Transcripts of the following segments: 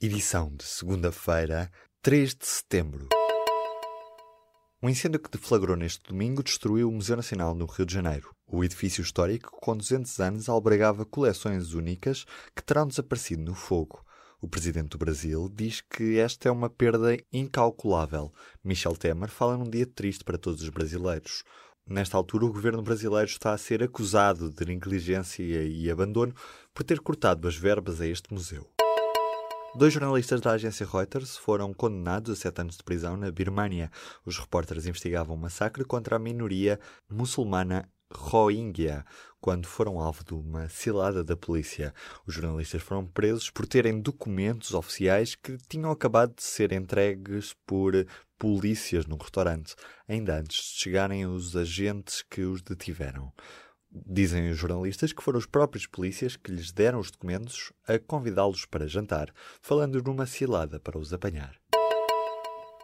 edição de segunda-feira, 3 de setembro. Um incêndio que deflagrou neste domingo destruiu o Museu Nacional no Rio de Janeiro. O edifício histórico, com 200 anos, albergava coleções únicas que terão desaparecido no fogo. O presidente do Brasil diz que esta é uma perda incalculável. Michel Temer fala num dia triste para todos os brasileiros. Nesta altura, o governo brasileiro está a ser acusado de negligência e abandono por ter cortado as verbas a este museu. Dois jornalistas da agência Reuters foram condenados a sete anos de prisão na Birmânia. Os repórteres investigavam um massacre contra a minoria muçulmana Rohingya, quando foram alvo de uma cilada da polícia. Os jornalistas foram presos por terem documentos oficiais que tinham acabado de ser entregues por polícias num restaurante, ainda antes de chegarem os agentes que os detiveram. Dizem os jornalistas que foram os próprios polícias que lhes deram os documentos a convidá-los para jantar, falando numa cilada para os apanhar.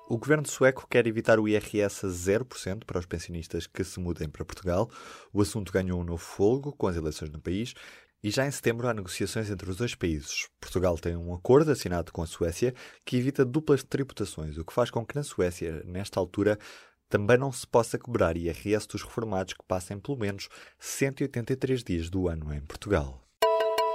O governo sueco quer evitar o IRS a 0% para os pensionistas que se mudem para Portugal. O assunto ganhou um novo fogo com as eleições no país e já em setembro há negociações entre os dois países. Portugal tem um acordo assinado com a Suécia que evita duplas tributações, o que faz com que na Suécia, nesta altura, também não se possa cobrar IRS dos reformados que passem pelo menos 183 dias do ano em Portugal.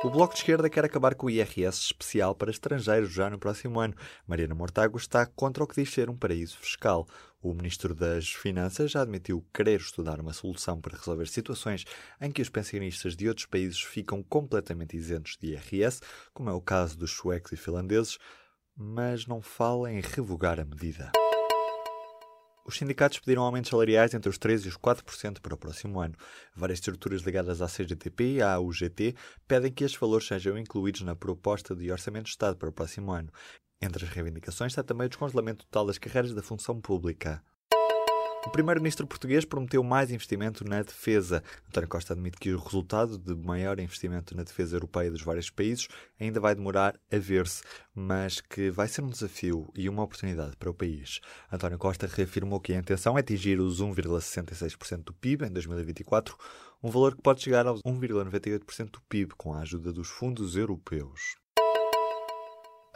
O Bloco de Esquerda quer acabar com o IRS especial para estrangeiros já no próximo ano. Mariana Mortágua está contra o que diz ser um paraíso fiscal. O Ministro das Finanças já admitiu querer estudar uma solução para resolver situações em que os pensionistas de outros países ficam completamente isentos de IRS, como é o caso dos suecos e finlandeses, mas não fala em revogar a medida. Os sindicatos pediram aumentos salariais entre os 3% e os 4% para o próximo ano. Várias estruturas ligadas à CGTP e à UGT pedem que estes valores sejam incluídos na proposta de Orçamento de Estado para o próximo ano. Entre as reivindicações está também o descongelamento total das carreiras da função pública. O primeiro-ministro português prometeu mais investimento na defesa. António Costa admite que o resultado de maior investimento na defesa europeia dos vários países ainda vai demorar a ver-se, mas que vai ser um desafio e uma oportunidade para o país. António Costa reafirmou que a intenção é atingir os 1,66% do PIB em 2024, um valor que pode chegar aos 1,98% do PIB com a ajuda dos fundos europeus.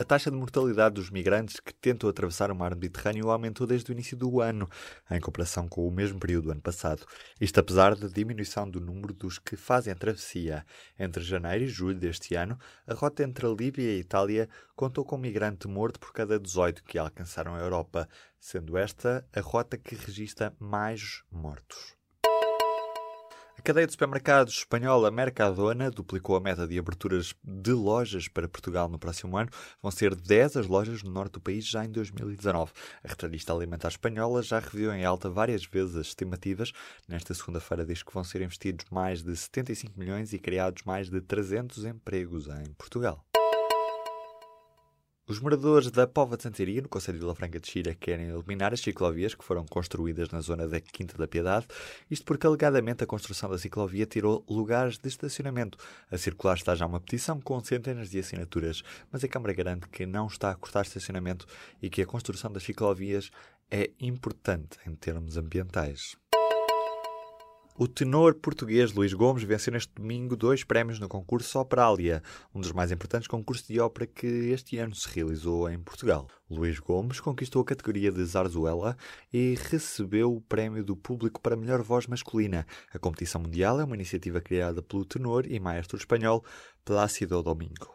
A taxa de mortalidade dos migrantes que tentam atravessar o mar Mediterrâneo aumentou desde o início do ano, em comparação com o mesmo período do ano passado. Isto apesar da diminuição do número dos que fazem a travessia. Entre janeiro e julho deste ano, a rota entre a Líbia e a Itália contou com um migrante morto por cada 18 que alcançaram a Europa, sendo esta a rota que registra mais mortos. A cadeia de supermercados espanhola Mercadona duplicou a meta de aberturas de lojas para Portugal no próximo ano. Vão ser 10 as lojas no norte do país já em 2019. A retalhista alimentar espanhola já reviu em alta várias vezes as estimativas. Nesta segunda-feira diz que vão ser investidos mais de 75 milhões e criados mais de 300 empregos em Portugal. Os moradores da Pova de Santaria, no Conselho de La Franca de Xira, querem eliminar as ciclovias que foram construídas na zona da Quinta da Piedade, isto porque alegadamente a construção da ciclovia tirou lugares de estacionamento. A circular está já uma petição com centenas de assinaturas, mas a Câmara garante que não está a cortar estacionamento e que a construção das ciclovias é importante em termos ambientais. O tenor português Luís Gomes venceu neste domingo dois prémios no concurso Operalia, um dos mais importantes concursos de ópera que este ano se realizou em Portugal. Luís Gomes conquistou a categoria de Zarzuela e recebeu o prémio do público para melhor voz masculina. A competição mundial é uma iniciativa criada pelo tenor e maestro espanhol Plácido Domingo.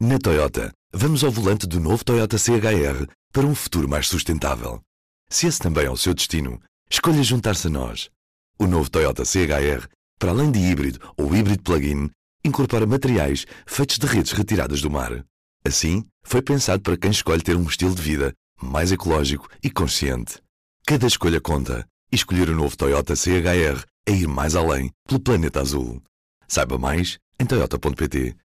Na Toyota, vamos ao volante do novo Toyota CHR para um futuro mais sustentável. Se esse também é o seu destino, Escolha juntar-se a nós. O novo Toyota CHR, para além de híbrido ou híbrido plug-in, incorpora materiais feitos de redes retiradas do mar. Assim, foi pensado para quem escolhe ter um estilo de vida mais ecológico e consciente. Cada escolha conta e escolher o novo Toyota CHR é ir mais além pelo planeta azul. Saiba mais em toyota.pt